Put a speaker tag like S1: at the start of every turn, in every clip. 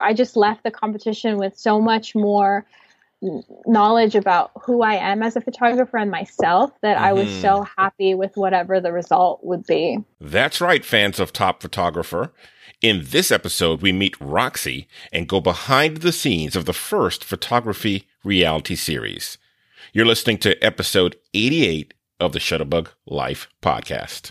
S1: I just left the competition with so much more knowledge about who I am as a photographer and myself that mm-hmm. I was so mm-hmm. happy with whatever the result would be.
S2: That's right, fans of Top Photographer. In this episode, we meet Roxy and go behind the scenes of the first photography reality series. You're listening to episode 88 of the Shutterbug Life podcast.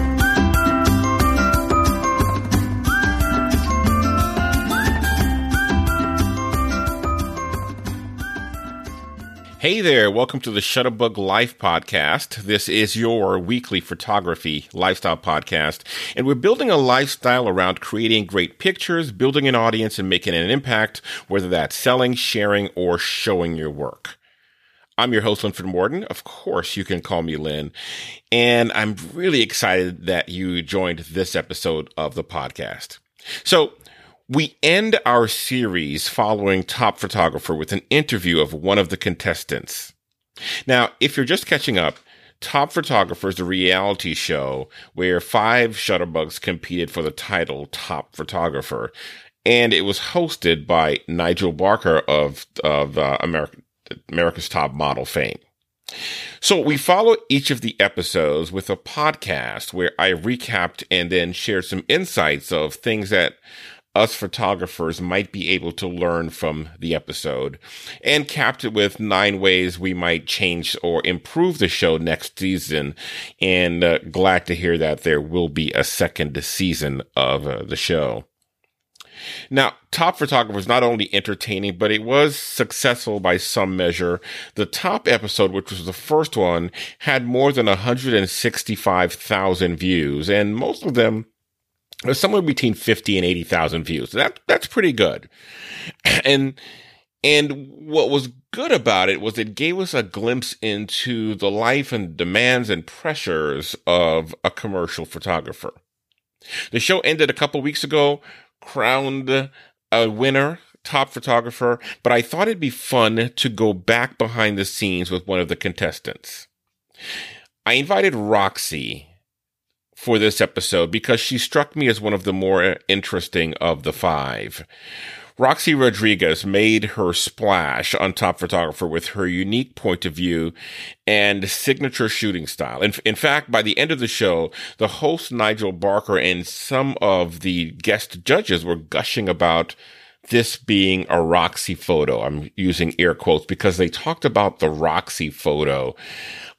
S2: Hey there, welcome to the Shutterbug Life podcast. This is your weekly photography lifestyle podcast, and we're building a lifestyle around creating great pictures, building an audience, and making an impact, whether that's selling, sharing, or showing your work. I'm your host, Linford Morton. Of course, you can call me Lynn. And I'm really excited that you joined this episode of the podcast. So we end our series following Top Photographer with an interview of one of the contestants. Now, if you're just catching up, Top Photographer is a reality show where five shutterbugs competed for the title Top Photographer, and it was hosted by Nigel Barker of of uh, America, America's Top Model fame. So we follow each of the episodes with a podcast where I recapped and then shared some insights of things that us photographers might be able to learn from the episode and capped it with nine ways we might change or improve the show next season. And uh, glad to hear that there will be a second season of uh, the show. Now, Top Photographer was not only entertaining, but it was successful by some measure. The top episode, which was the first one, had more than 165,000 views, and most of them somewhere between 50 and 80,000 views. That, that's pretty good. And, and what was good about it was it gave us a glimpse into the life and demands and pressures of a commercial photographer. The show ended a couple weeks ago, crowned a winner, top photographer, but I thought it'd be fun to go back behind the scenes with one of the contestants. I invited Roxy for this episode because she struck me as one of the more interesting of the five. Roxy Rodriguez made her splash on Top Photographer with her unique point of view and signature shooting style. In, in fact, by the end of the show, the host Nigel Barker and some of the guest judges were gushing about this being a Roxy photo. I'm using air quotes because they talked about the Roxy photo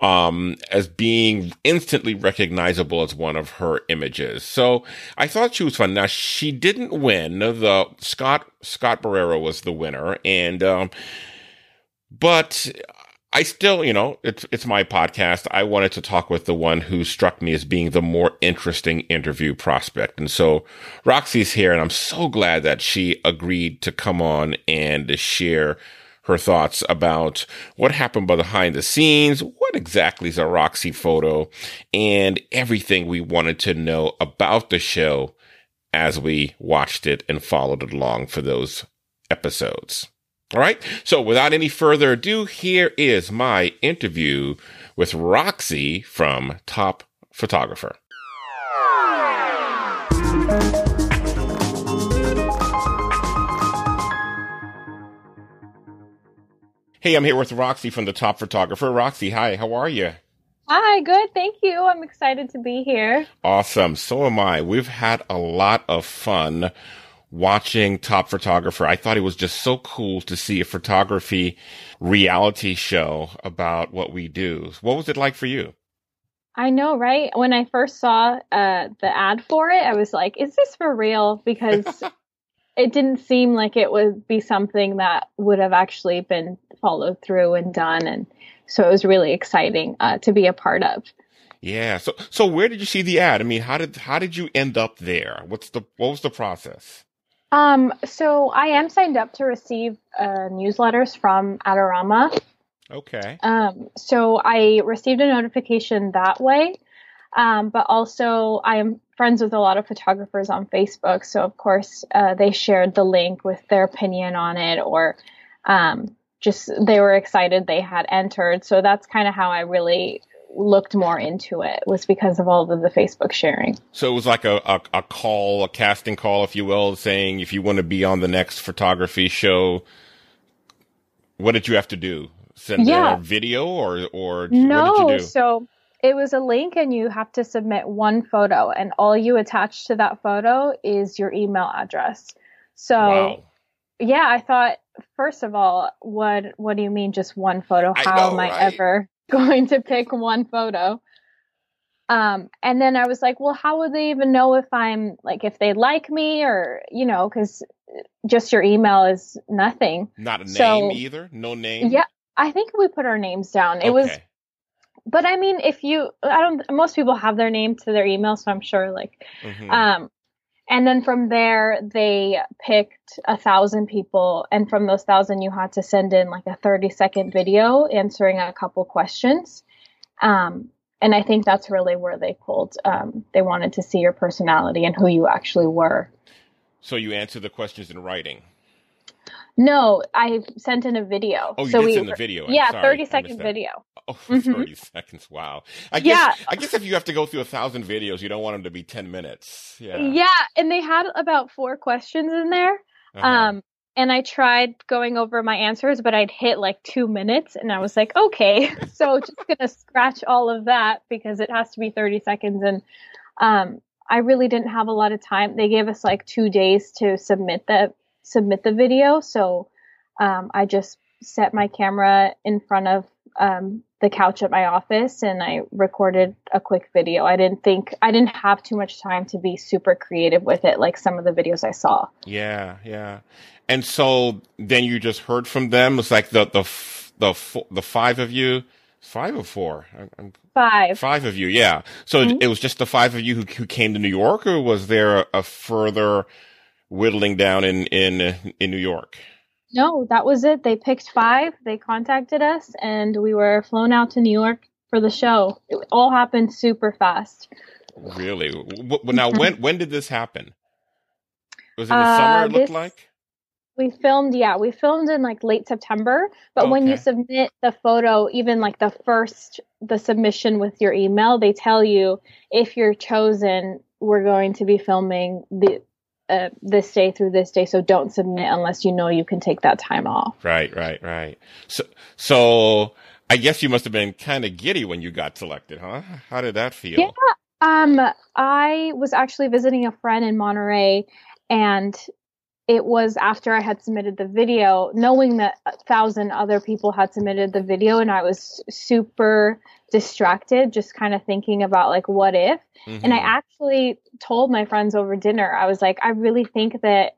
S2: um, as being instantly recognizable as one of her images. So I thought she was fun. Now she didn't win. The Scott Scott Barrera was the winner, and um, but I still, you know, it's it's my podcast. I wanted to talk with the one who struck me as being the more interesting interview prospect. And so Roxy's here and I'm so glad that she agreed to come on and share her thoughts about what happened behind the scenes, what exactly is a Roxy photo, and everything we wanted to know about the show as we watched it and followed it along for those episodes. All right. So without any further ado, here is my interview with Roxy from Top Photographer. Hey, I'm here with Roxy from the Top Photographer. Roxy, hi, how are you?
S1: Hi, good. Thank you. I'm excited to be here.
S2: Awesome. So am I. We've had a lot of fun watching Top Photographer. I thought it was just so cool to see a photography reality show about what we do. What was it like for you?
S1: I know, right? When I first saw uh, the ad for it, I was like, is this for real? Because it didn't seem like it would be something that would have actually been followed through and done. And so it was really exciting uh, to be a part of.
S2: Yeah. So so where did you see the ad? I mean, how did how did you end up there? What's the what was the process?
S1: Um, so I am signed up to receive uh, newsletters from Adorama.
S2: Okay.
S1: Um, so I received a notification that way. Um, but also I am friends with a lot of photographers on Facebook. So of course, uh, they shared the link with their opinion on it or, um, just they were excited they had entered. So that's kind of how I really looked more into it was because of all of the Facebook sharing.
S2: So it was like a, a, a call, a casting call, if you will, saying if you want to be on the next photography show, what did you have to do? Send
S1: Yeah.
S2: a video or or what
S1: No,
S2: did you do?
S1: so it was a link and you have to submit one photo and all you attach to that photo is your email address. So
S2: wow.
S1: yeah, I thought first of all, what what do you mean just one photo?
S2: I
S1: How
S2: know,
S1: am I
S2: right?
S1: ever going to pick one photo? Um, and then I was like, well, how would they even know if I'm like if they like me or you know, because just your email is nothing.
S2: Not a name
S1: so-
S2: either. No name.
S1: Yeah, I think we put our names down. It was but I mean, if you, I don't, most people have their name to their email, so I'm sure like,
S2: Mhm.
S1: um, and then from there they picked a thousand people, and from those thousand you had to send in like a 30 second video answering a couple questions, um, and I think that's really where they pulled. Um, they wanted to see your personality and who you actually were.
S2: so you answer the questions in writing.
S1: No, I sent in a video.
S2: Oh, you
S1: so
S2: did
S1: we,
S2: send the video. I'm
S1: yeah,
S2: sorry,
S1: 30
S2: I
S1: second video.
S2: Oh,
S1: Mhm.
S2: 30 seconds. Wow. I guess,
S1: Yeah.
S2: I guess if you have to go through a thousand videos, you don't want them to be 10 minutes. Yeah.
S1: Yeah, and they had about four questions in there.
S2: Uh-huh.
S1: Um, and I tried going over my answers, but I'd hit like two minutes, and I was like, okay, so just gonna scratch all of that because it has to be 30 seconds. And um, I really didn't have a lot of time. They gave us like two days to submit the submit the video, so um, I just set my camera in front of um, the couch at my office and I recorded a quick video. I didn't think I didn't have too much time to be super creative with it, like some of the videos I saw.
S2: Yeah, yeah. And so then you just heard from them. It's like the the f- the the five of you, five or four, I'm, I'm,
S1: Five.
S2: five of you. Yeah. So
S1: Mhm.
S2: it was just the five of you who who came to New York, or was there a, a further whittling down in in in New York?
S1: No, that was it. They picked five. They contacted us, and we were flown out to New York for the show. It all happened super fast.
S2: Really? Now, when when did this happen? Was it the
S1: Uh,
S2: summer? It looked
S1: this-
S2: like.
S1: We filmed, yeah, we filmed in like late September. But when you submit the photo, even like the first, the submission with your email, they tell you if you're chosen, we're going to be filming the uh, this day through this day. So don't submit unless you know you can take that time off.
S2: Right, right, right. So, so I guess you must have been kind of giddy when you got selected, huh? How did that feel?
S1: Yeah. Um, I was actually visiting a friend in Monterey, and it was after I had submitted the video, knowing that a thousand other people had submitted the video, and I was super distracted, just kind of thinking about like, what if? And I
S2: Mhm.
S1: actually told my friends over dinner, I was like, I really think that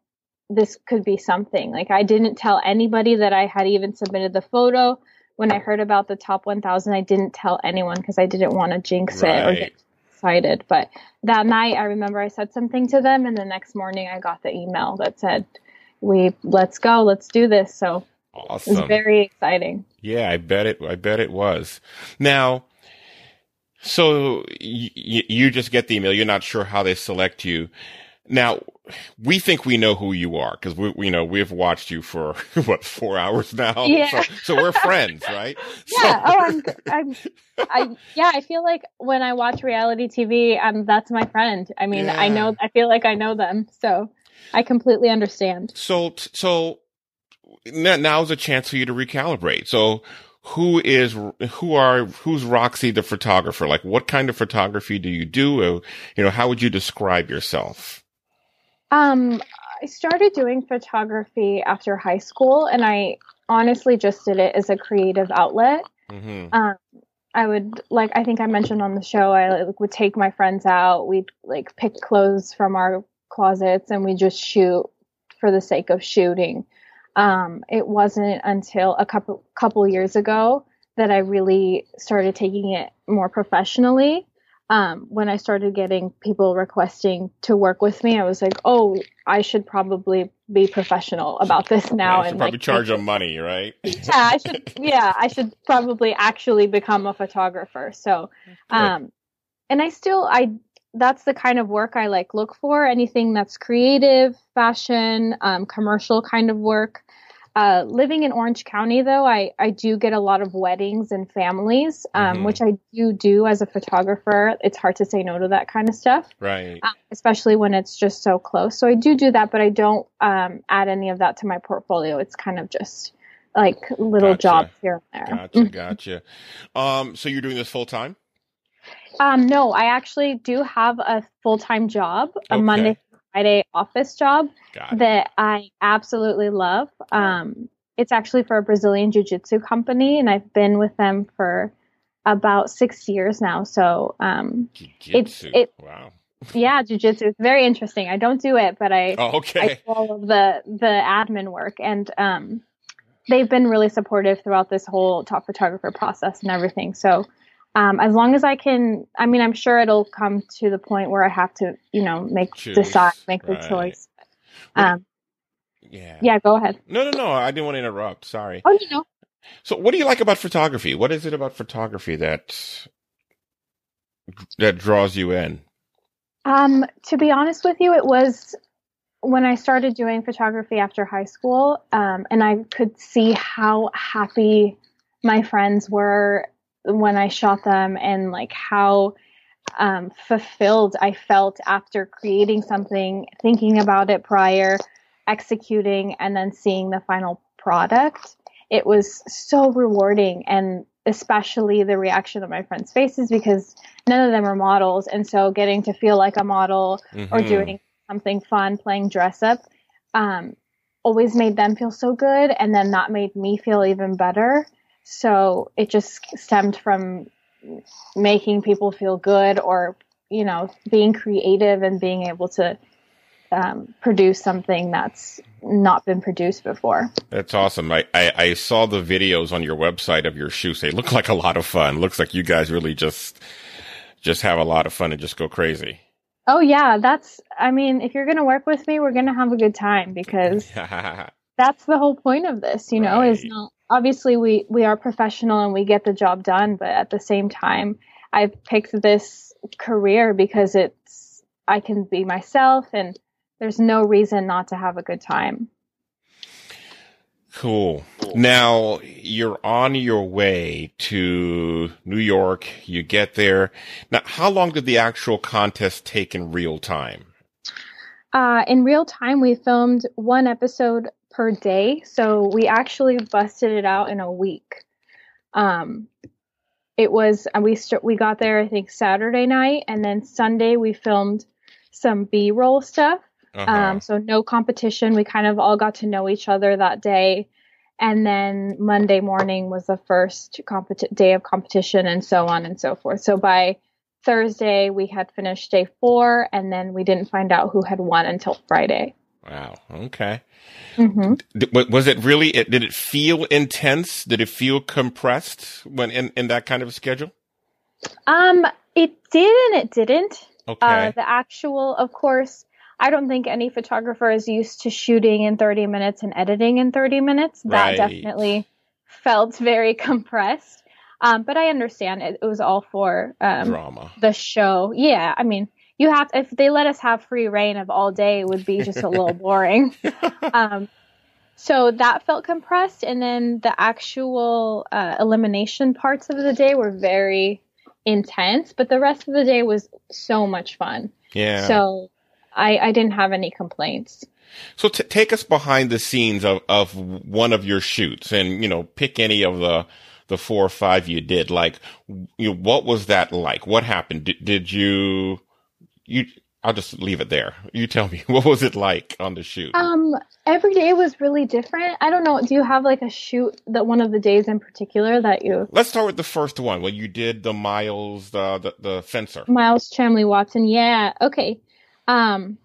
S1: this could be something. Like, I didn't tell anybody that I had even submitted the photo. When I heard about the top 1000, I didn't tell anyone because I didn't want to jinx it or get excited. But that night, I remember I said something to them, and the next morning, I got the email that said, "We let's go, let's do this." So it was
S2: awesome.
S1: very exciting.
S2: Yeah, I bet it. I bet it was. Now, so y- y- you just get the email. You're not sure how they select you. Now, we think we know who you are because we, we know we've watched you for what four hours now.
S1: Yeah.
S2: So, so we're friends, right?
S1: Yeah. oh, I'm, I'm, I, yeah, I feel like when I watch reality TV, um, that's my friend. I mean, I know, I feel like I know them. So I completely understand.
S2: So, so now now's a chance for you to recalibrate. So, who is who are who's Roxy the photographer? Like, what kind of photography do you do? Or, you know, how would you describe yourself?
S1: Um, I started doing photography after high school and I honestly just did it as a creative outlet.
S2: hmm
S1: Um, I would like I think I mentioned on the show I like, would take my friends out. We'd like pick clothes from our closets and we just shoot for the sake of shooting. Um, it wasn't until a couple couple years ago that I really started taking it more professionally. Um, when I started getting people requesting to work with me, I was like, "Oh, I should probably be professional about this now."
S2: Yeah,
S1: and
S2: probably
S1: like,
S2: charge them money, right?
S1: yeah, I should. Yeah, I should probably actually become a photographer. So, um, and I still, I that's the kind of work I like look for. Anything that's creative, fashion, um, commercial kind of work. Uh, living in Orange County, though, I, I do get a lot of weddings and families, um,
S2: Mhm.
S1: which I do do as a photographer. It's hard to say no to that kind of stuff,
S2: Right.
S1: um, especially when it's just so close. So I do do that, but I don't um, add any of that to my portfolio. It's kind of just like little
S2: Gotcha.
S1: jobs here and there.
S2: Gotcha, gotcha. Um, so you're doing this full time?
S1: Um, no, I actually do have a full time job, a
S2: Okay.
S1: Monday Friday office job
S2: Got it.
S1: that I absolutely love. Um, it's actually for a Brazilian Jiu Jitsu company, and I've been with them for about six years now. So, um,
S2: Jiu-jitsu.
S1: it-
S2: wow.
S1: yeah, Jiu Jitsu is very interesting. I don't do it, but I,
S2: Oh,
S1: I
S2: okay.
S1: do all of the the admin work, and um, they've been really supportive throughout this whole top photographer process and everything. So, um, as long as I can, I mean, I'm sure it'll come to the point where I have to, you know, make decide, make the
S2: right.
S1: choice.
S2: What-
S1: Um,
S2: Yeah.
S1: yeah, go ahead.
S2: No, no, no. I didn't want to interrupt. Sorry.
S1: Oh, you know,
S2: So, what do you like about photography? What is it about photography that that draws you in?
S1: Um, to be honest with you, it was when I started doing photography after high school, um, and I could see how happy my friends were when I shot them, and like how um, fulfilled I felt after creating something, thinking about it prior, executing, and then seeing the final product. It was so rewarding, and especially the reaction of my friends' faces because none of them are models and so getting to feel like a model or
S2: Mhm.
S1: doing something fun playing dress up um, always made them feel so good and then that made me feel even better so it just stemmed from making people feel good or you know being creative and being able to um, produce something that's not been produced before
S2: That's awesome. I, I, I saw the videos on your website of your shoots. They look like a lot of fun. Looks like you guys really just just have a lot of fun and just go crazy.
S1: oh yeah that's i mean if you're going to work with me we're going to have a good time because that's the whole point of this you know is not obviously we we are professional and we get the job done but at the same time i've picked this career because it's i can be myself and there's no reason not to have a good time
S2: Cool. Now you're on your way to New York. You get there. Now, how long did the actual contest take in real time?
S1: uh, in real time we filmed one episode per day so we actually busted it out in a week um, it was and we st- we got there i think saturday night and then sunday we filmed some b-roll stuff
S2: Uh-huh.
S1: Um, so no competition. We kind of all got to know each other that day. And then Monday morning was the first competi- day of competition and so on and so forth. So by Thursday, we had finished day four and then we didn't find out who had won until Friday.
S2: Wow. Okay.
S1: hmm
S2: D- Was it really? It, did it feel intense? Did it feel compressed when in, in that kind of schedule?
S1: Um, it did and it didn't.
S2: Okay.
S1: Uh, the actual, of course, I don't think any photographer is used to shooting in 30 minutes and editing in 30 minutes.
S2: Right.
S1: That definitely felt very compressed. Um, but I understand it, it was all for um,
S2: Drama.
S1: the show. Yeah, I mean, you have if they let us have free rein of all day, it would be just a little boring. um, so that felt compressed, and then the actual uh, elimination parts of the day were very intense, but the rest of the day was so much fun.
S2: Yeah.
S1: So I, I didn't have any complaints.
S2: So t- take us behind the scenes of, of one of your shoots and, you know, pick any of the, the four or five you did. Like, you know, what was that like? What happened? Did, did you, you, I'll just leave it there. You tell me, what was it like on the shoot?
S1: Um, every day was really different. I don't know. Do you have like a shoot that one of the days in particular that you
S2: Let's start with the first one when you did the Miles, the, the, the fencer.
S1: Miles Chamley Watson. Yeah. Okay. Um,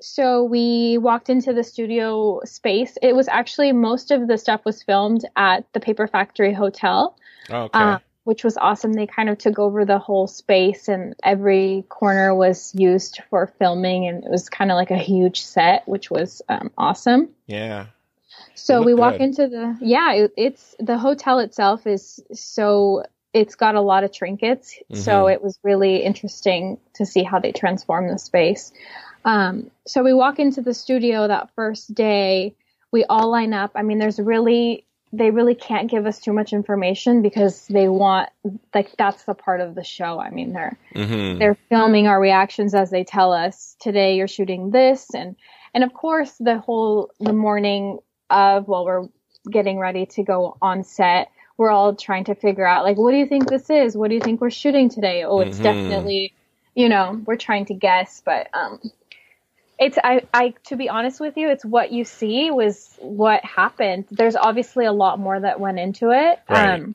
S1: so we walked into the studio space. It was actually most of the stuff was filmed at the Paper Factory Hotel.
S2: Okay. Uh,
S1: which was awesome. They kind of took over the whole space and every corner was used for filming and it was kind of like a huge set, which was um, awesome.
S2: Yeah.
S1: So we walk good. into the, yeah, it, it's the hotel itself is so, it's got a lot of trinkets. Mm-hmm. So it was really interesting to see how they transform the space. Um, so we walk into the studio that first day. We all line up. I mean, there's really they really can't give us too much information because they want like that's the part of the show. I mean, they're mm-hmm. they're filming our reactions as they tell us today you're shooting this and and of course the whole the morning of while we're getting ready to go on set, we're all trying to figure out like what do you think this is? What do you think we're shooting today? Oh, it's mm-hmm. definitely you know, we're trying to guess, but um it's I, I to be honest with you it's what you see was what happened there's obviously a lot more that went into it
S2: right. um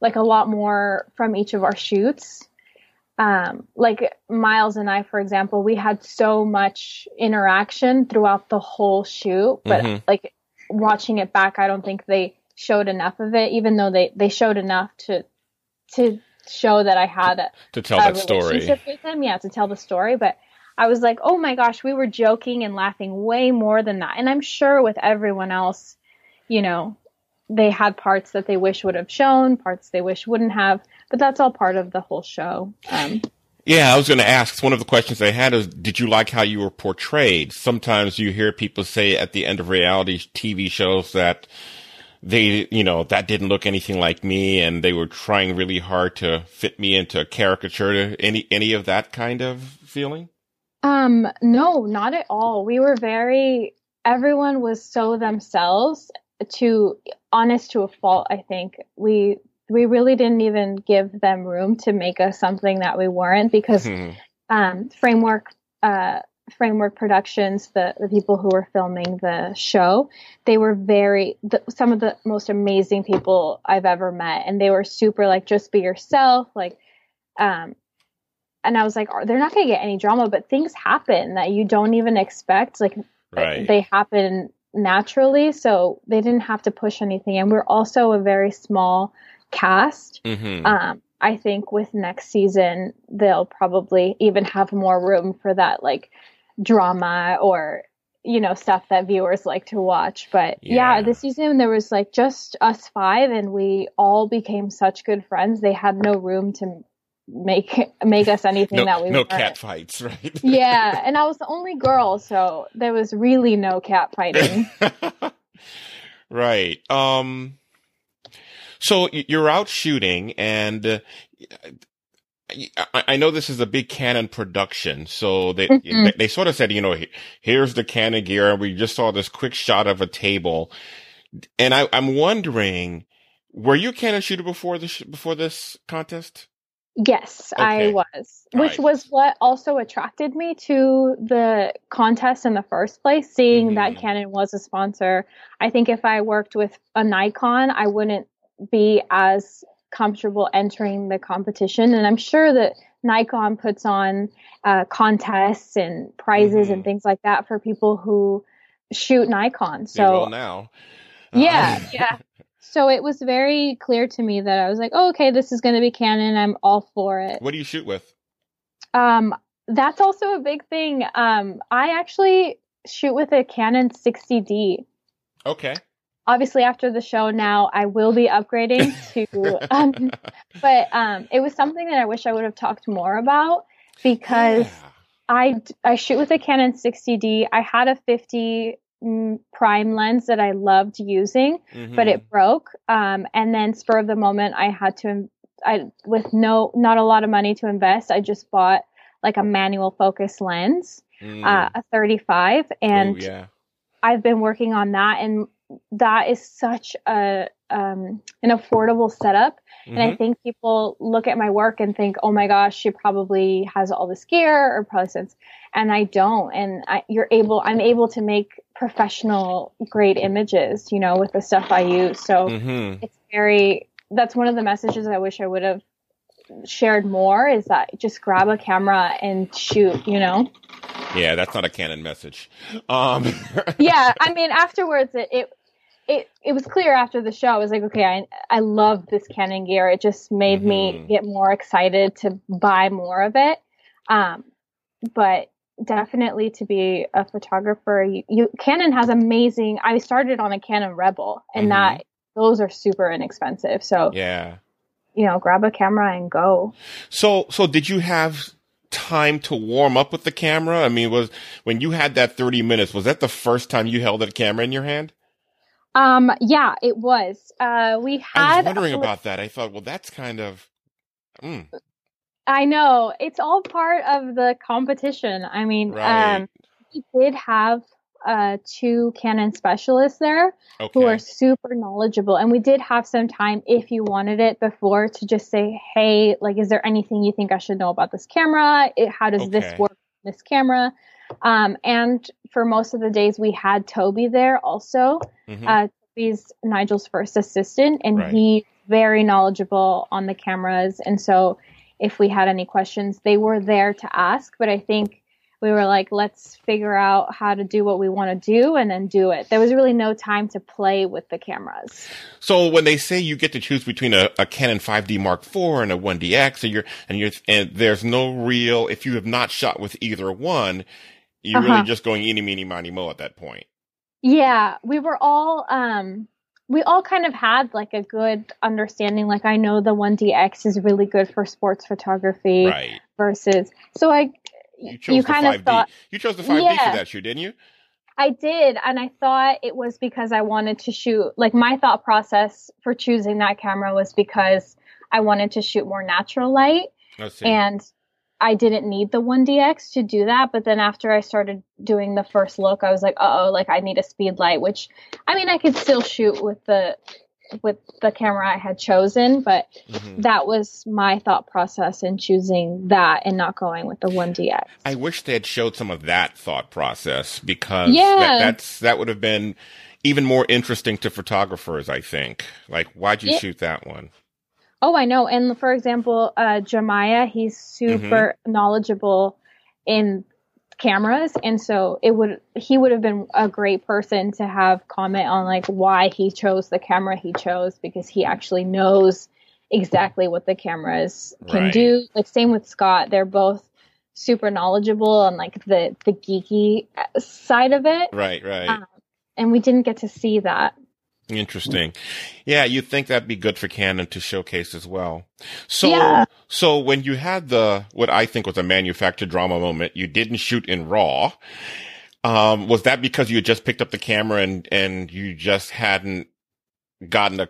S1: like a lot more from each of our shoots um like miles and i for example we had so much interaction throughout the whole shoot but mm-hmm. like watching it back i don't think they showed enough of it even though they they showed enough to to show that i had a,
S2: to tell a that story
S1: with him yeah to tell the story but I was like, oh my gosh, we were joking and laughing way more than that. And I'm sure with everyone else, you know, they had parts that they wish would have shown, parts they wish wouldn't have, but that's all part of the whole show. Um,
S2: yeah, I was going to ask. One of the questions they had is, did you like how you were portrayed? Sometimes you hear people say at the end of reality TV shows that they, you know, that didn't look anything like me, and they were trying really hard to fit me into a caricature. Any any of that kind of feeling?
S1: Um, no, not at all. We were very, everyone was so themselves to honest to a fault. I think we, we really didn't even give them room to make us something that we weren't because, mm-hmm. um, framework, uh, framework productions the the people who were filming the show they were very the, some of the most amazing people i've ever met and they were super like just be yourself like um and I was like, they're not going to get any drama, but things happen that you don't even expect. Like
S2: right.
S1: they happen naturally, so they didn't have to push anything. And we're also a very small cast.
S2: Mm-hmm.
S1: Um, I think with next season, they'll probably even have more room for that, like drama or you know stuff that viewers like to watch but yeah. yeah. this season there was like just us five and we all became such good friends they had no room to make make us anything
S2: no,
S1: that we
S2: no
S1: weren't.
S2: cat fights, right?
S1: yeah, and I was the only girl, so there was really no cat fighting.
S2: right. Um. So you're out shooting, and uh, I know this is a big Canon production, so they mm-hmm. they, they sort of said, you know, here's the Canon gear, and we just saw this quick shot of a table, and I, I'm wondering, were you a Canon shooter before this before this contest?
S1: Yes, okay. I was, which right. was what also attracted me to the contest in the first place, seeing mm-hmm. that Canon was a sponsor. I think if I worked with a Nikon, I wouldn't be as comfortable entering the competition. And I'm sure that Nikon puts on uh, contests and prizes mm-hmm. and things like that for people who shoot Nikon. So
S2: now,
S1: yeah, yeah. So it was very clear to me that I was like, oh, okay, this is going to be Canon. I'm all for it.
S2: What do you shoot with?
S1: Um, that's also a big thing. Um, I actually shoot with a Canon 60D.
S2: Okay.
S1: Obviously, after the show now, I will be upgrading to. Um, but um, it was something that I wish I would have talked more about because yeah. I I shoot with a Canon 60D. I had a 50 prime lens that I loved using, mm-hmm. but it broke. Um, and then spur of the moment, I had to, I with no not a lot of money to invest, I just bought like a manual focus lens, mm. uh, a 35, and
S2: Ooh, yeah.
S1: I've been working on that, and that is such a um, an affordable setup. Mm-hmm. And I mm-hmm. think people look at my work and think, "Oh my gosh, she probably has all this gear, or probably since," and I don't. And I, you're able, I'm able to make professional grade images, you know, with the stuff I use. So
S2: mm-hmm.
S1: it's very, that's one of the messages I wish I would have shared more is that just grab a camera and shoot, you know?
S2: Yeah, that's not a Canon message. Um.
S1: yeah, I mean, afterwards, it, it it it was clear after the show. I was like, okay, I I love this Canon gear. It just made mm-hmm. me get more excited to buy more of it. Um, but definitely to be a photographer, you, you Canon has amazing. I started on a Canon Rebel, and mm-hmm. that those are super inexpensive. So
S2: yeah,
S1: you know, grab a camera and go.
S2: So so did you have time to warm up with the camera? I mean, was when you had that 30 minutes, was that the first time you held a camera in your hand?
S1: Um, yeah, it was. Uh, we had.
S2: I was wondering about that. I thought, well, that's kind of. Mm.
S1: I know it's all part of the competition. I mean, right. um, we did have uh, two Canon specialists there okay. who are super knowledgeable, and we did have some time if you wanted it before to just say, "Hey, like, is there anything you think I should know about this camera? It, how does okay. this work? This camera?" Um, and for most of the days, we had Toby there also. Mm-hmm. Uh, Toby's Nigel's first assistant, and right. he's very knowledgeable on the cameras. And so, if we had any questions, they were there to ask. But I think we were like, let's figure out how to do what we want to do and then do it. There was really no time to play with the cameras.
S2: So when they say you get to choose between a, a Canon 5D Mark IV and a 1DX, and you're and you're and there's no real if you have not shot with either one, you're uh-huh. really just going eeny, meeny, miny, mo at that point.
S1: Yeah, we were all, um, we all kind of had like a good understanding. Like, I know the 1DX is really good for sports photography
S2: right.
S1: versus, so I,
S2: you, you kind 5D. of thought, you chose the 5D yeah, for that shoot, didn't you?
S1: I did. And I thought it was because I wanted to shoot, like, my thought process for choosing that camera was because I wanted to shoot more natural light. And I didn't need the 1DX to do that, but then after I started doing the first look, I was like, oh, like I need a speed light, which I mean, I could still shoot with the with the camera I had chosen, but mm-hmm. that was my thought process in choosing that and not going with the 1DX.
S2: I wish they had showed some of that thought process because yeah. that, that's that would have been even more interesting to photographers, I think. Like, why'd you it, shoot that one?
S1: Oh, I know. And for example, uh, Jemiah, he's super mm-hmm. knowledgeable in cameras, and so it would he would have been a great person to have comment on like why he chose the camera he chose because he actually knows exactly what the cameras can right. do. Like same with Scott, they're both super knowledgeable on like the the geeky side of it.
S2: Right, right. Um,
S1: and we didn't get to see that.
S2: Interesting. Yeah, you'd think that'd be good for Canon to showcase as well. So, yeah. so when you had the, what I think was a manufactured drama moment, you didn't shoot in RAW. Um, was that because you had just picked up the camera and, and you just hadn't gotten a,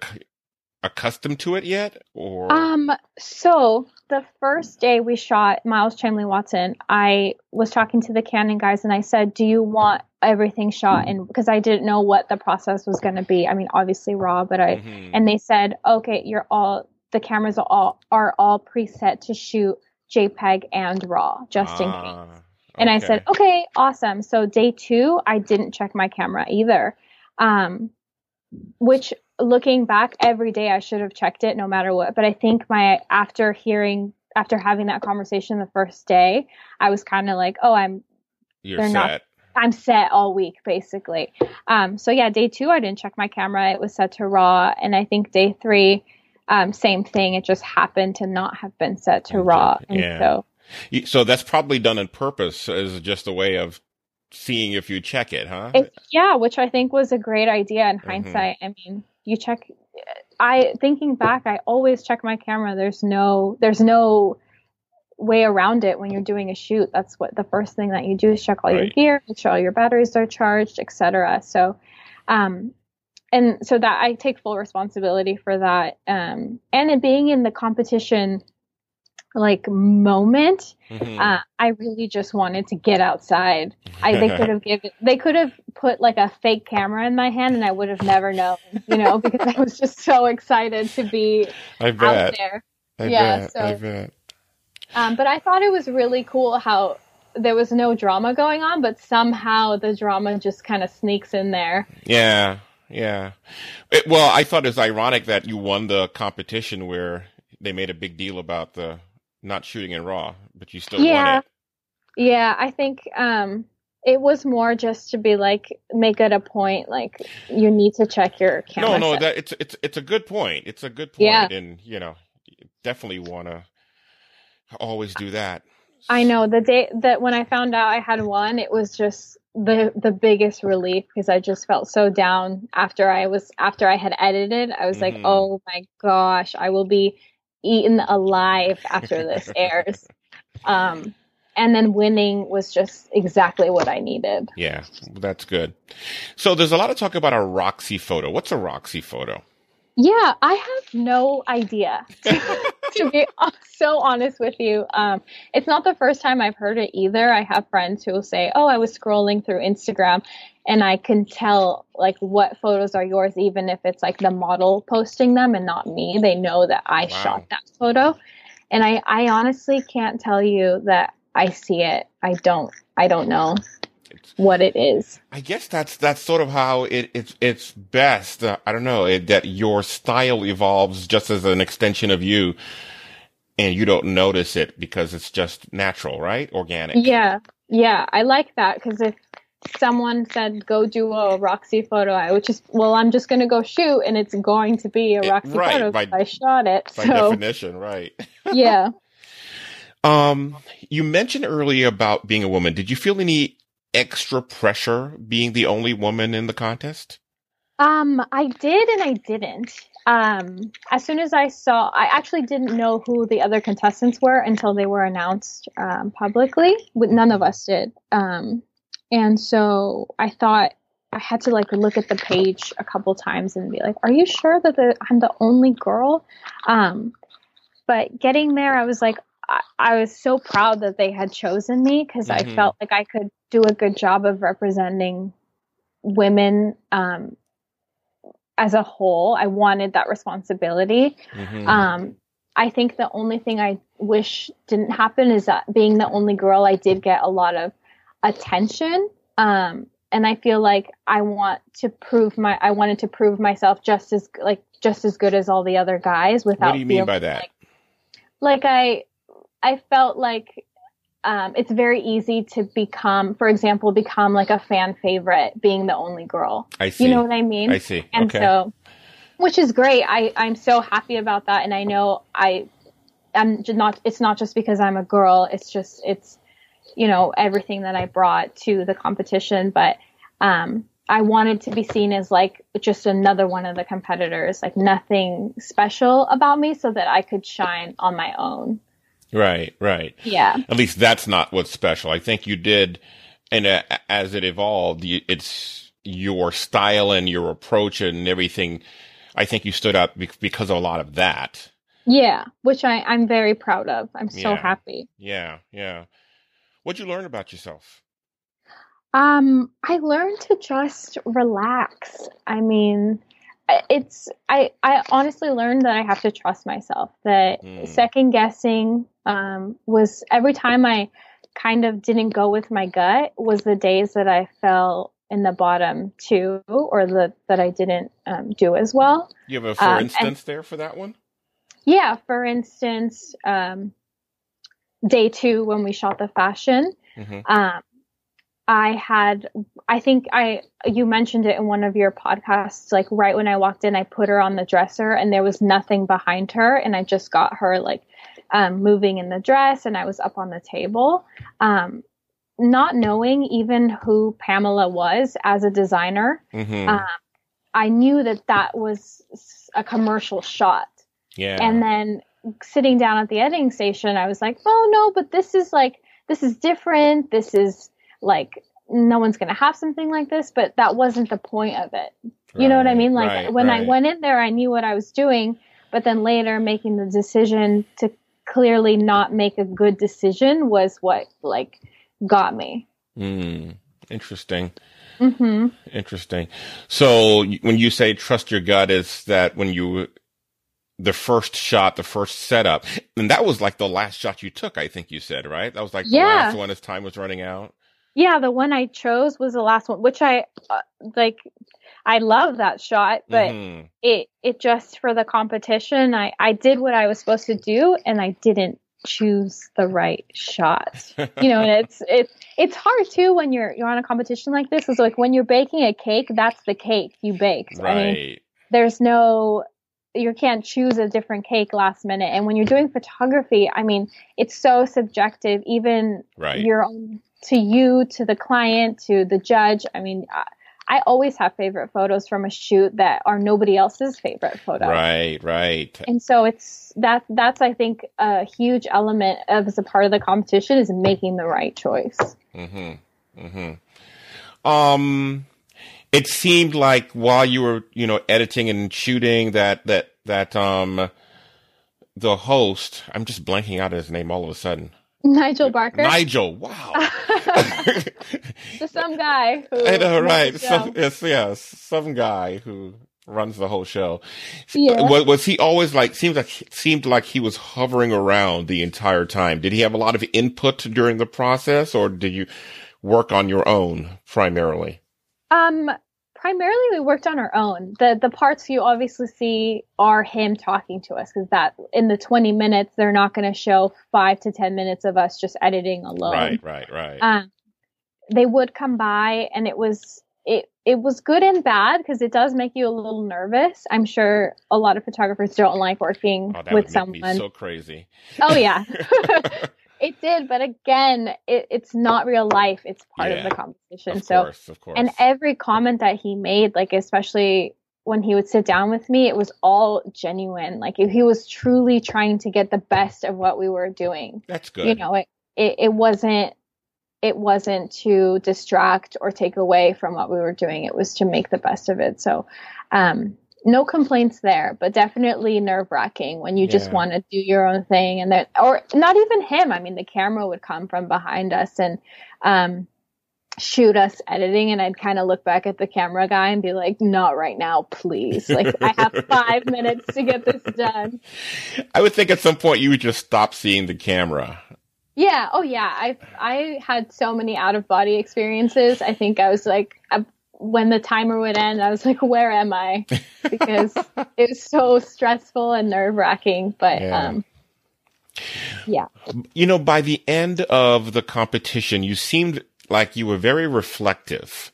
S2: accustomed to it yet or?
S1: Um so the first day we shot miles chamley watson i was talking to the canon guys and i said do you want everything shot? And because i didn't know what the process was going to be. I mean obviously raw but i mm-hmm. and they said okay you're all the cameras are all are all preset to shoot jpeg and raw just in case. Ah, and i said okay awesome. So day two i didn't check my camera either. Um which looking back every day I should have checked it no matter what. But I think my after hearing after having that conversation the first day, I was kind of like, oh, I'm
S2: You're they're set. not
S1: I'm set all week basically. Um, so yeah, day two I didn't check my camera; it was set to raw, and I think day three, um, same thing. It just happened to not have been set to raw, and yeah. so.
S2: So that's probably done on purpose as just a way of seeing if you check it, huh?
S1: It, yeah, which I think was a great idea in mm-hmm. hindsight. I mean, you check. I thinking back, I always check my camera. There's no, there's no way around it when you're doing a shoot. That's what the first thing that you do is check all right. your gear, make sure all your batteries are charged, etc. So, um, and so that I take full responsibility for that. Um, and it being in the competition like moment, mm-hmm. uh, I really just wanted to get outside. I they could have given they could have put like a fake camera in my hand and I would have never known, you know, because I was just so excited to be
S2: I bet. out there. I yeah, bet. so I bet.
S1: Um, but I thought it was really cool how there was no drama going on, but somehow the drama just kind of sneaks in there.
S2: Yeah, yeah. It, well, I thought it was ironic that you won the competition where they made a big deal about the not shooting in raw, but you still
S1: Yeah.
S2: won it.
S1: Yeah, I think um it was more just to be like make it a point like you need to check your camera.
S2: No, no,
S1: set.
S2: that it's it's it's a good point. It's a good point,
S1: Yeah.
S2: and you know, you definitely want to always do that.
S1: I know the day that when I found out I had won, it was just the the biggest relief because I just felt so down after I was after I had edited. I was like,
S2: Mhm.
S1: "Oh my gosh, I will be eaten alive after this airs." Um and then winning was just exactly what I needed.
S2: Yeah, that's good. So there's a lot of talk about a Roxy photo. What's a Roxy photo?
S1: Yeah, I have no idea. to be so honest with you, um, it's not the first time I've heard it either. I have friends who will say, "Oh, I was scrolling through Instagram, and I can tell like what photos are yours, even if it's like the model posting them and not me. They know that I
S2: Wow.
S1: shot that photo." And I, I honestly can't tell you that I see it. I don't. I don't know what it is.
S2: I guess that's that's sort of how it, it's it's best. Uh, I don't know it, that your style evolves just as an extension of you, and you don't notice it because it's just natural, right? Organic.
S1: Yeah, yeah, I like that because if someone said go do a Roxy photo, I would just well, I'm just gonna go shoot, and it's going to be a
S2: It-
S1: Roxy
S2: right,
S1: photo.
S2: by-
S1: I shot it,
S2: By
S1: so
S2: definition, right?
S1: yeah.
S2: Um, you mentioned earlier about being a woman. Did you feel any extra pressure being the only woman in the contest?
S1: Um, I did and I didn't. Um, as soon as I saw, I actually didn't know who the other contestants were until they were announced um, publicly. None of us did. Um, and so I thought I had to like look at the page a couple times and be like, "Are you sure that the, I'm the only girl?" Um, but getting there, I was like, I, I was so proud that they had chosen me because
S2: Mhm.
S1: I felt like I could do a good job of representing women um, as a whole. I wanted that responsibility.
S2: Mhm.
S1: Um, I think the only thing I wish didn't happen is that being the only girl, I did get a lot of attention. Um, and I feel like I want to prove my, I wanted to prove myself just as like just as good as all the other guys without.
S2: what do you mean by that?
S1: like I I felt like um, it's very easy to become, for example, become like a fan favorite, being the only girl.
S2: I see.
S1: You know what I mean?
S2: I see.
S1: And
S2: okay.
S1: so, which is great. I I'm so happy about that, and I know I I'm not. It's not just because I'm a girl. It's just it's you know everything that I brought to the competition, but um. I wanted to be seen as like just another one of the competitors, like nothing special about me so that I could shine on my own.
S2: Right, right.
S1: Yeah.
S2: At least that's not what's special. I think you did, and uh, as it evolved, you, it's your style and your approach and everything. I think you stood out be- because of a lot of that.
S1: Yeah, which I, I'm very proud of. I'm so
S2: Yeah.
S1: happy.
S2: Yeah, yeah. What'd you learn about yourself?
S1: Um, I learned to just relax. I mean, it's I I honestly learned that I have to trust myself. That
S2: Mm.
S1: second guessing um was every time I kind of didn't go with my gut was the days that I fell in the bottom two or the that I didn't um, do as well.
S2: You have a for
S1: Um, and-
S2: instance there for that one?
S1: Yeah, for instance, um, day two when we shot the fashion,
S2: hmm
S1: um, I had, I think I, you mentioned it in one of your podcasts, like right when I walked in, I put her on the dresser and there was nothing behind her. And I just got her like, um, moving in the dress and I was up on the table. Um, not knowing even who Pamela was as a designer,
S2: hmm
S1: um, I knew that that was a commercial shot.
S2: yeah.
S1: And then sitting down at the editing station, I was like, oh no, but this is like, this is different. This is like, no one's going to have something like this, but that wasn't the point of it. You know what I mean? Like
S2: right,
S1: when I went in there, I knew what I was doing, but then later making the decision to clearly not make a good decision was what like got me.
S2: Mm, interesting.
S1: hmm
S2: Interesting. So when you say trust your gut, is that when you the first shot, the first setup, and that was like the last shot you took? I think you said right. That was like the last one as time was running out.
S1: Yeah, the one I chose was the last one, which I uh, like. I love that shot, but
S2: Mhm.
S1: it it just for the competition, I I did what I was supposed to do, and I didn't choose the right shot. You know, and it's it's it's hard too when you're you're on a competition like this. Is like when you're baking a cake, that's the cake you baked. I mean,
S2: right.
S1: there's no you can't choose a different cake last minute and when you're doing photography i mean it's so subjective even
S2: Right.
S1: your own to you to the client to the judge i mean I, I always have favorite photos from a shoot that are nobody else's favorite photo
S2: Right, right.
S1: and so it's that that's i think a huge element of as a part of the competition is making the right choice
S2: Mm-hmm. Mm-hmm. Um, it seemed like while you were, you know, editing and shooting that that that um the host, I'm just blanking out his name all of a sudden.
S1: Nigel barker
S2: Nigel. Wow.
S1: just some guy who
S2: I know, right? Some, yes, yeah, some guy who runs the whole show.
S1: Yeah.
S2: Was, was he always like? Seems like seemed like he was hovering around the entire time. Did he have a lot of input during the process, or did you work on your own primarily?
S1: Um, primarily we worked on our own. The the parts you obviously see are him talking to us because that in the 20 minutes they're not going to show 5 to 10 minutes of us just editing alone.
S2: Right, right, right.
S1: Um they would come by and it was it it was good and bad because it does make you a little nervous. I'm sure a lot of photographers don't like working
S2: oh, that
S1: with someone.
S2: me so crazy.
S1: oh yeah. it did, but again, it, it's not real life. It's part
S2: Yeah,
S1: of the competition.
S2: Of
S1: so
S2: course, of course.
S1: and every comment that he made, like especially when he would sit down with me, it was all genuine. Like he was truly trying to get the best of what we were doing.
S2: That's good.
S1: You know, it, it it wasn't it wasn't to distract or take away from what we were doing. It was to make the best of it. So um no complaints there, but definitely nerve wracking when you just want to do your own thing and then or not even him. I mean the camera would come from behind us and um shoot us editing and I'd kind of look back at the camera guy and be like, not right now, please. Like I have five minutes to get this done.
S2: I would think at some point you would just stop seeing the camera.
S1: Yeah. Oh yeah. I, I had so many out of body experiences. I think I was like, when the timer would end, I was like, where am I? Because it was so stressful and nerve wracking, but,
S2: Yeah.
S1: um, yeah.
S2: You know, by the end of the competition, you seemed like you were very reflective.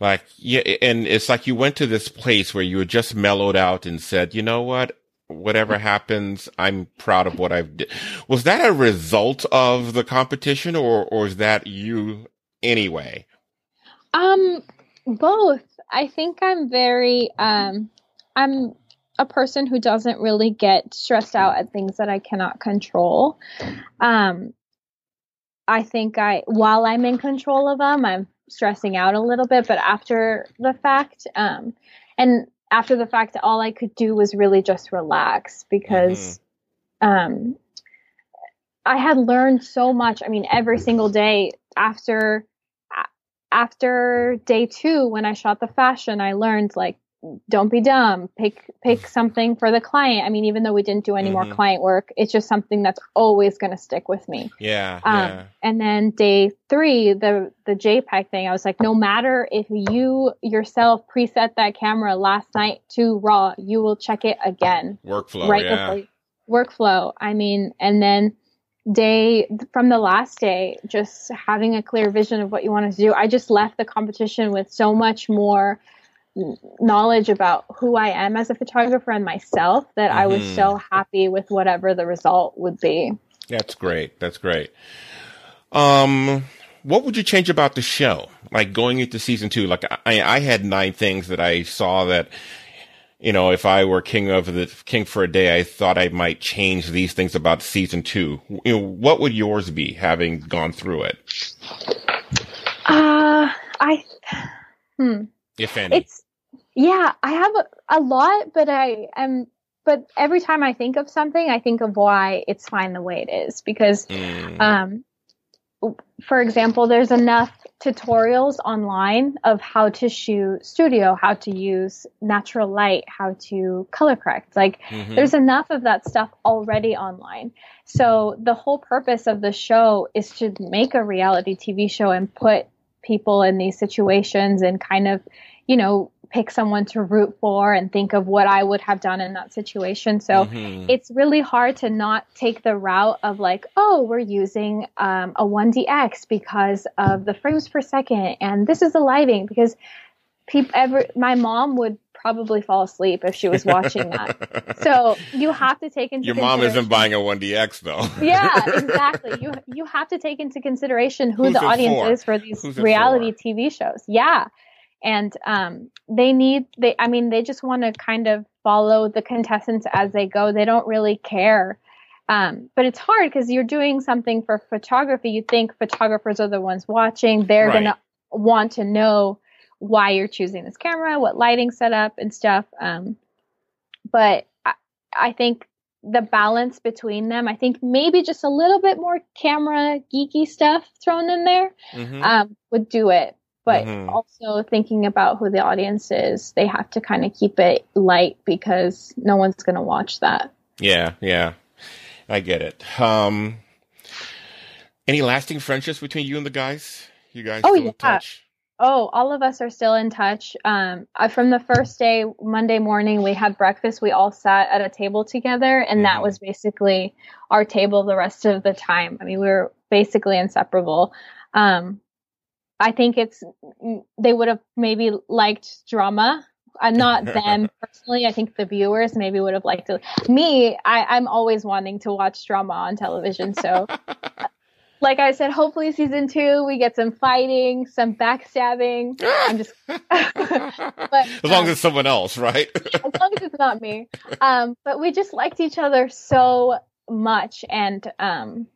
S2: Like, yeah, and it's like you went to this place where you had just mellowed out and said, you know what? Whatever happens, I'm proud of what I've did. Was that a result of the competition or, or is that you anyway?
S1: Um, both. I think I'm very um I'm a person who doesn't really get stressed out at things that I cannot control. Um I think I while I'm in control of them, I'm stressing out a little bit, but after the fact um and after the fact all I could do was really just relax because um I had learned so much. I mean, every single day after after day two, when I shot the fashion, I learned like, don't be dumb. Pick pick something for the client. I mean, even though we didn't do any
S2: Mhm.
S1: more client work, it's just something that's always going to stick with me.
S2: Yeah,
S1: Um,
S2: yeah.
S1: And then day three, the the JPEG thing, I was like, no matter if you yourself preset that camera last night to raw, you will check it again
S2: Workflow,
S1: right
S2: yeah.
S1: before workflow. I mean, and then day from the last day, just having a clear vision of what you want to do. I just left the competition with so much more knowledge about who I am as a photographer and myself that I was so happy with whatever the result would be.
S2: That's great. That's great. Um, what would you change about the show? Like going into season two, like I, I had nine things that I saw that, you know, if I were king of the king for a day, I thought I might change these things about season two. You know, what would yours be having gone through it,
S1: Uh, I, hmm.
S2: if any?
S1: It's yeah, I have a, a lot, but I am but every time I think of something, I think of why it's fine the way it is because
S2: Mm,
S1: um for example, there's enough tutorials online of how to shoot studio, how to use natural light, how to color correct. Like mm-hmm. there's enough of that stuff already online. So the whole purpose of the show is to make a reality TV show and put people in these situations and kind of, you know, pick someone to root for and think of what I would have done in that situation. So mm-hmm. it's really hard to not take the route of like, oh, we're using um, a 1DX because of the frames per second, and this is the lighting because people ever my mom would probably fall asleep if she was watching that. so you have to take into
S2: your mom isn't buying a 1DX though.
S1: yeah, exactly. You you have to take into consideration who Who's the audience for? is for these Who's reality TV shows. Yeah and um, they need they i mean they just want to kind of follow the contestants as they go. They don't really care. Um, but it's hard because you're doing something for photography. You think photographers are the ones watching. They're right. gonna want to know why you're choosing this camera what lighting setup and stuff. Um, but I, I think the balance between them i think maybe just a little bit more camera geeky stuff thrown in there mm-hmm. um, would do it but mm-hmm. also thinking about who the audience is, they have to kind of keep it light because no one's going to watch that.
S2: Yeah, yeah. I get it. Um, any lasting friendships between you and the guys? You guys oh, yeah. touch?
S1: Oh, all of us are still in touch. Um, from the first day, Monday morning, we had breakfast. We all sat at a table together, and mm-hmm. that was basically our table the rest of the time. I mean, we were basically inseparable. Um, I think it's they would have maybe liked drama. I'm uh, not them personally. I think the viewers maybe would have liked it. Me, I, I'm always wanting to watch drama on television. So, like I said, hopefully season two we get some fighting, some backstabbing. I'm just, but
S2: as long um, as it's someone else, right?
S1: as long as it's not me. Um, but we just liked each other so much, and um,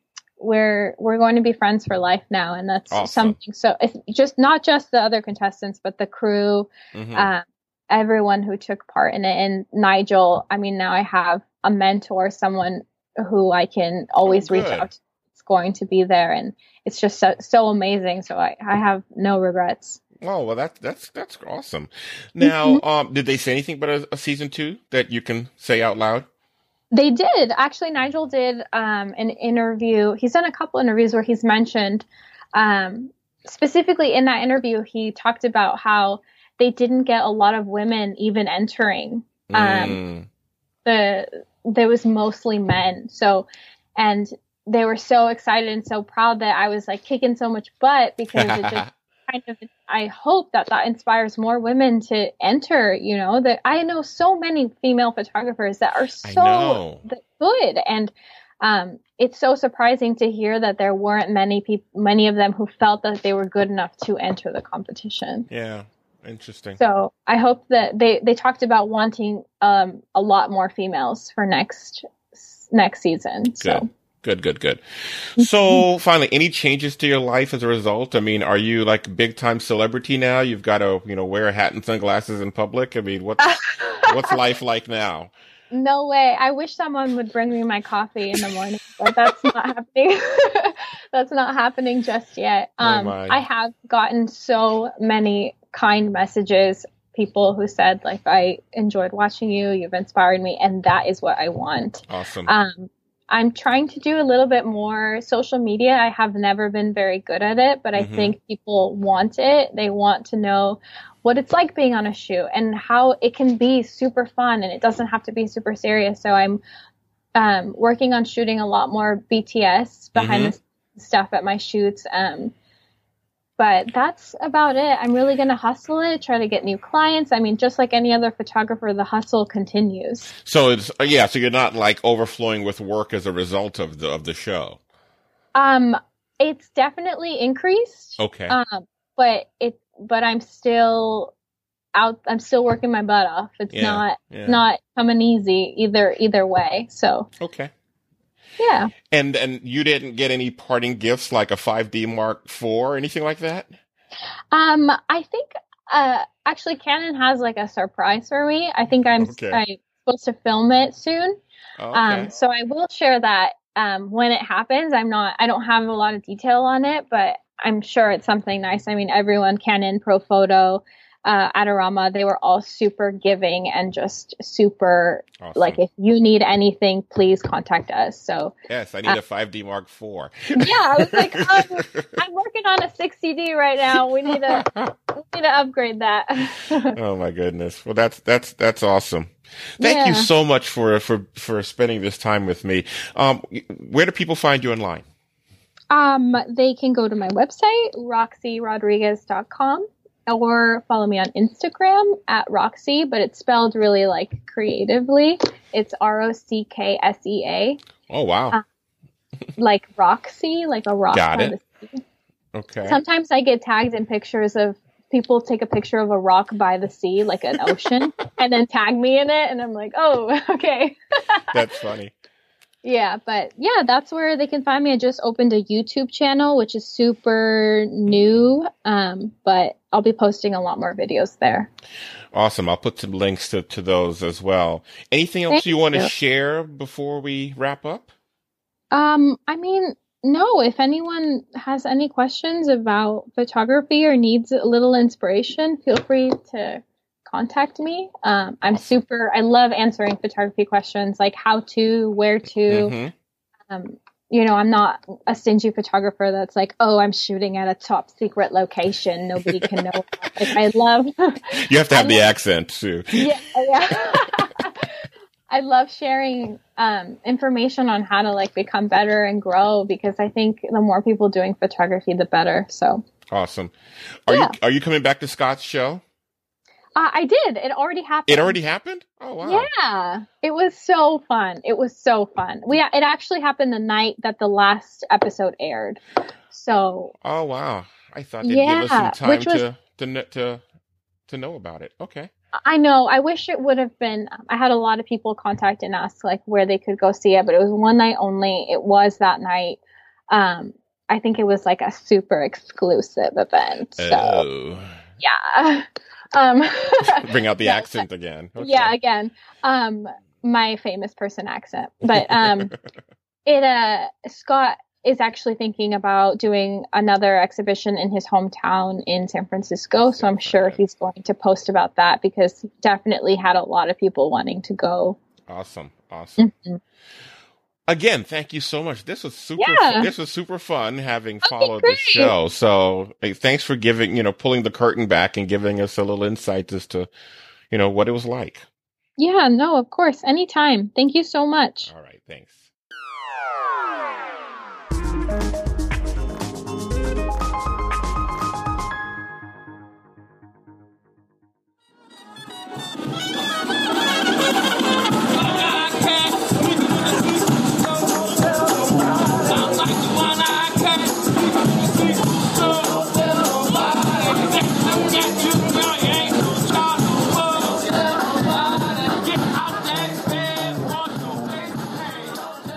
S1: we're we're going to be friends for life now, and that's awesome. something. So it's just not just the other contestants, but the crew, mm-hmm. um, everyone who took part in it, and Nigel. I mean, now I have a mentor, someone who I can always oh, reach out to. It's going to be there, and it's just so, so amazing. So I, I have no regrets.
S2: Oh well, that's that's that's awesome. Now, mm-hmm. um, did they say anything about a, a season two that you can say out loud?
S1: They did actually. Nigel did um, an interview. He's done a couple interviews where he's mentioned um, specifically in that interview. He talked about how they didn't get a lot of women even entering. Um, mm. The there was mostly men. So, and they were so excited and so proud that I was like kicking so much butt because it just kind of I hope that that inspires more women to enter. You know that I know so many female photographers that are so good, and um, it's so surprising to hear that there weren't many people, many of them who felt that they were good enough to enter the competition.
S2: Yeah, interesting.
S1: So I hope that they they talked about wanting um, a lot more females for next next season. Good. So
S2: Good, good, good. So finally, any changes to your life as a result? I mean, are you like big time celebrity now? You've got to, you know, wear a hat and sunglasses in public. I mean, what's what's life like now?
S1: No way. I wish someone would bring me my coffee in the morning, but that's not happening. that's not happening just yet. Oh, um, oh I have gotten so many kind messages, people who said like, I enjoyed watching you. You've inspired me. And that is what I want.
S2: Awesome.
S1: Um, I'm trying to do a little bit more social media. I have never been very good at it, but I mm-hmm. think people want it. They want to know what it's like being on a shoot and how it can be super fun and it doesn't have to be super serious. So I'm um, working on shooting a lot more BTS behind mm-hmm. the stuff at my shoots. Um, but that's about it. I'm really going to hustle it, try to get new clients. I mean, just like any other photographer, the hustle continues.
S2: So it's uh, yeah. So you're not like overflowing with work as a result of the of the show.
S1: Um, it's definitely increased.
S2: Okay.
S1: Um, but it but I'm still out. I'm still working my butt off. It's yeah, not yeah. not coming easy either either way. So
S2: okay.
S1: Yeah.
S2: And and you didn't get any parting gifts like a 5D Mark IV or anything like that?
S1: Um, I think uh actually Canon has like a surprise for me. I think I'm okay. I'm supposed to film it soon. Okay. Um, so I will share that um when it happens. I'm not I don't have a lot of detail on it, but I'm sure it's something nice. I mean, everyone, Canon, Profoto, uh, Adorama, they were all super giving and just super
S2: Awesome.
S1: like, if you need anything, please contact us. So
S2: yes, I need a 5D Mark IV.
S1: yeah, I was like, um, I'm working on a 6D right now. We need to we need to upgrade that.
S2: oh my goodness. Well, that's that's that's awesome. Thank you so much for for for spending this time with me. Um, where do people find you online?
S1: um, they can go to my website, roxyrodriguez.com, or follow me on Instagram at Roxy, but it's spelled really like creatively. It's R O C K S E A,
S2: Oh wow.
S1: Uh, like Roxy, like a rock.
S2: Got
S1: by
S2: it.
S1: the sea.
S2: okay.
S1: Sometimes I get tagged in pictures of people take a picture of a rock by the sea, like an ocean, and then tag me in it, and I'm like, oh, okay.
S2: That's funny.
S1: Yeah, but yeah, that's where they can find me. I just opened a YouTube channel, which is super new, um, but I'll be posting a lot more videos there.
S2: Awesome. I'll put some links to, to those as well. Anything else
S1: Thank
S2: you want to share before we wrap up?
S1: Um, I mean, no, if anyone has any questions about photography or needs a little inspiration, feel free to contact me. Um, I'm super, I love answering photography questions like how to, where to.
S2: Mhm.
S1: Um, you know, I'm not a stingy photographer that's like, oh, I'm shooting at a top secret location. Nobody can know. like, I love,
S2: You have to have
S1: I
S2: the
S1: love-
S2: accent too.
S1: yeah, yeah. I love sharing um, information on how to like become better and grow because I think the more people doing photography, the better. So
S2: Awesome. Are
S1: Yeah.
S2: you are you coming back to Scott's show?
S1: Uh, I did. It already happened.
S2: It already happened? Oh wow.
S1: Yeah, it was so fun. It was so fun. We it actually happened the night that the last episode aired. So
S2: Oh wow. I thought they'd give us some time
S1: which was-
S2: to to to to know about it. Okay.
S1: I know. I wish it would have been. I had a lot of people contact and ask like where they could go see it, but it was one night only. It was that night. Um, I think it was like a super exclusive event. So
S2: Oh.
S1: yeah. Um,
S2: Bring out the accent again. Okay.
S1: yeah. Again, um, my famous person accent, but um, it uh Scott is actually thinking about doing another exhibition in his hometown in San Francisco. So I'm sure he's going to post about that because he definitely had a lot of people wanting to go.
S2: Awesome. Awesome.
S1: Mhm.
S2: Again, thank you so much. This was super.
S1: Yeah.
S2: This was super fun having followed the show. So, hey, thanks for giving you know pulling the curtain back and giving us a little insight as to you know what it was like.
S1: Yeah, no, of course, anytime. Thank you so much.
S2: All right, thanks.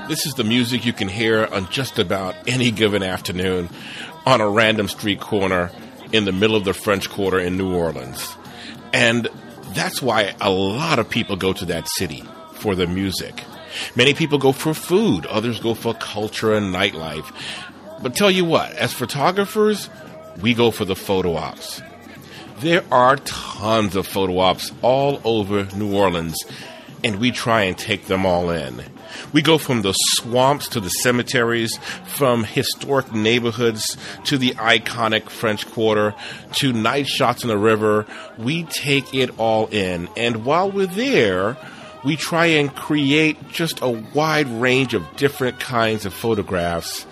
S2: This is the music you can hear on just about any given afternoon on a random street corner in the middle of the French Quarter in New Orleans. And that's why a lot of people go to that city for the music. Many people go for food, others go for culture and nightlife. But tell you what, as photographers, we go for the photo ops. There are tons of photo ops all over New Orleans, and we try and take them all in. We go from the swamps to the cemeteries, from historic neighborhoods to the iconic French Quarter to night shots in the river. We take it all in, and while we're there, we try and create just a wide range of different kinds of photographs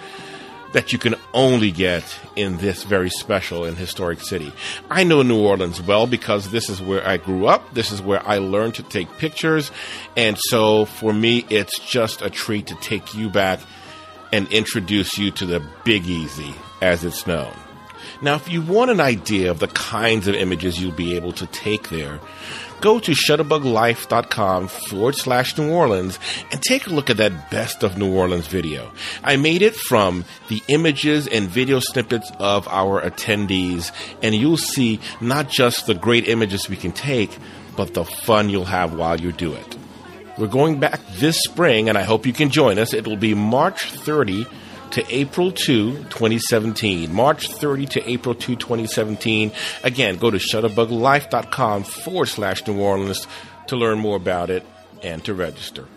S2: that you can only get in this very special and historic city. I know New Orleans well because this is where I grew up. This is where I learned to take pictures. And so for me, it's just a treat to take you back and introduce you to the Big Easy as it's known. Now, if you want an idea of the kinds of images you'll be able to take there, go to shutterbuglife.com forward slash New Orleans and take a look at that best of New Orleans video. I made it from the images and video snippets of our attendees, and you'll see not just the great images we can take, but the fun you'll have while you do it. We're going back this spring, and I hope you can join us. It will be March 30 to April 2, 2017. March 30 to April 2, 2017. Again, go to shutterbuglife.com forward slash New Orleans to learn more about it and to register.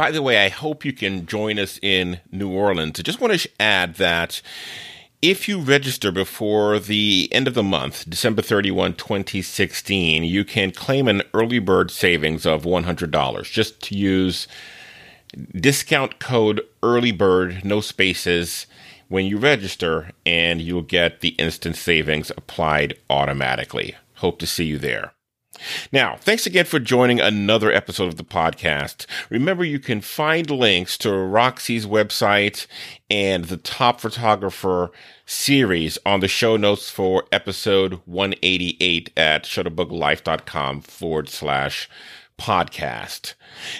S2: By the way, I hope you can join us in New Orleans. I just want to add that if you register before the end of the month, December 31, 2016, you can claim an early bird savings of $100 just to use discount code early bird, no spaces, when you register, and you'll get the instant savings applied automatically. Hope to see you there. Now, thanks again for joining another episode of the podcast. Remember, you can find links to Roxy's website and the Top Photographer series on the show notes for episode 188 at shutterbuglife.com forward slash podcast.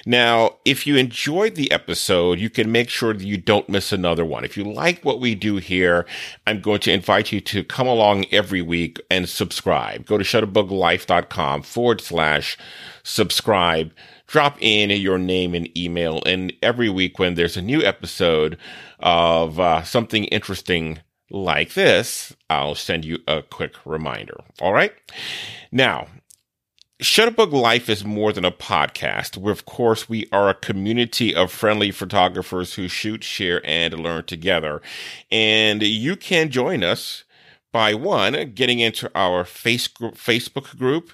S2: Now, if you enjoyed the episode, you can make sure that you don't miss another one. If you like what we do here, I'm going to invite you to come along every week and subscribe. Go to shutterbuglife.com forward slash subscribe. Drop in your name and email. And every week when there's a new episode of uh, something interesting like this, I'll send you a quick reminder. All right. Now, Shutterbug Life is more than a podcast. of course, we are a community of friendly photographers who shoot, share, and learn together. And you can join us by one, getting into our face Facebook group.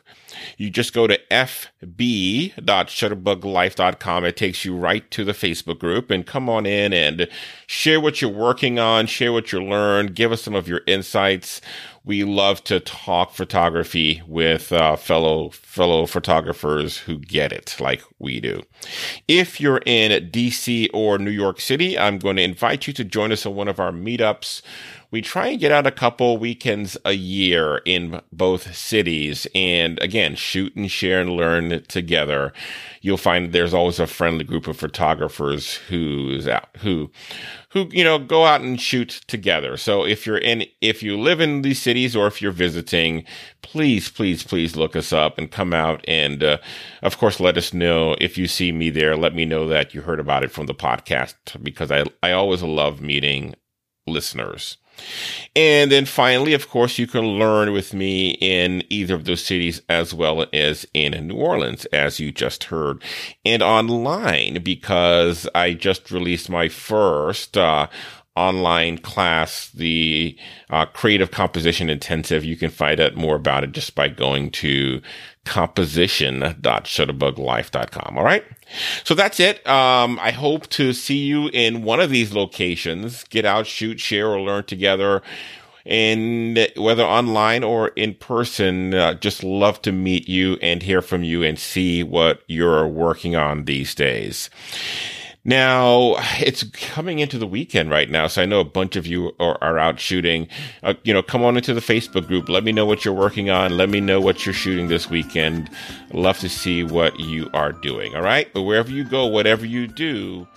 S2: You just go to fb.shutterbuglife.com. It takes you right to the Facebook group and come on in and share what you're working on, share what you learned, give us some of your insights. We love to talk photography with uh, fellow fellow photographers who get it like we do. If you're in DC or New York City, I'm going to invite you to join us in one of our meetups we try and get out a couple weekends a year in both cities and again shoot and share and learn together. You'll find there's always a friendly group of photographers who's out who who you know go out and shoot together. So if you're in if you live in these cities or if you're visiting please please please look us up and come out and uh, of course let us know. If you see me there let me know that you heard about it from the podcast because i i always love meeting listeners and then finally, of course, you can learn with me in either of those cities as well as in New Orleans, as you just heard, and online because I just released my first, uh, online class, the uh, Creative Composition Intensive. You can find out more about it just by going to composition.shutterbuglife.com. All right. So that's it. Um, I hope to see you in one of these locations. Get out, shoot, share, or learn together. And whether online or in person, uh, just love to meet you and hear from you and see what you're working on these days. Now it's coming into the weekend right now, so I know a bunch of you are, are out shooting. Uh, you know, come on into the Facebook group. Let me know what you're working on. Let me know what you're shooting this weekend. Love to see what you are doing. All right, but wherever you go, whatever you do,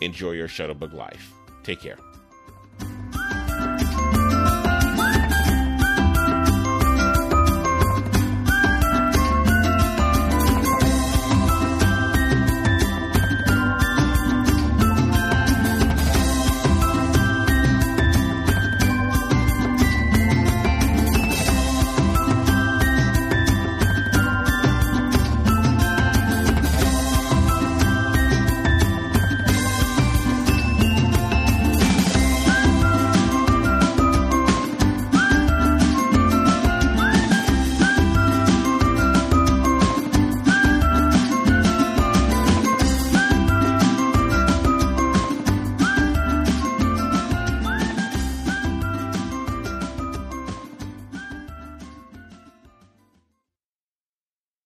S2: enjoy your shutterbug life. Take care.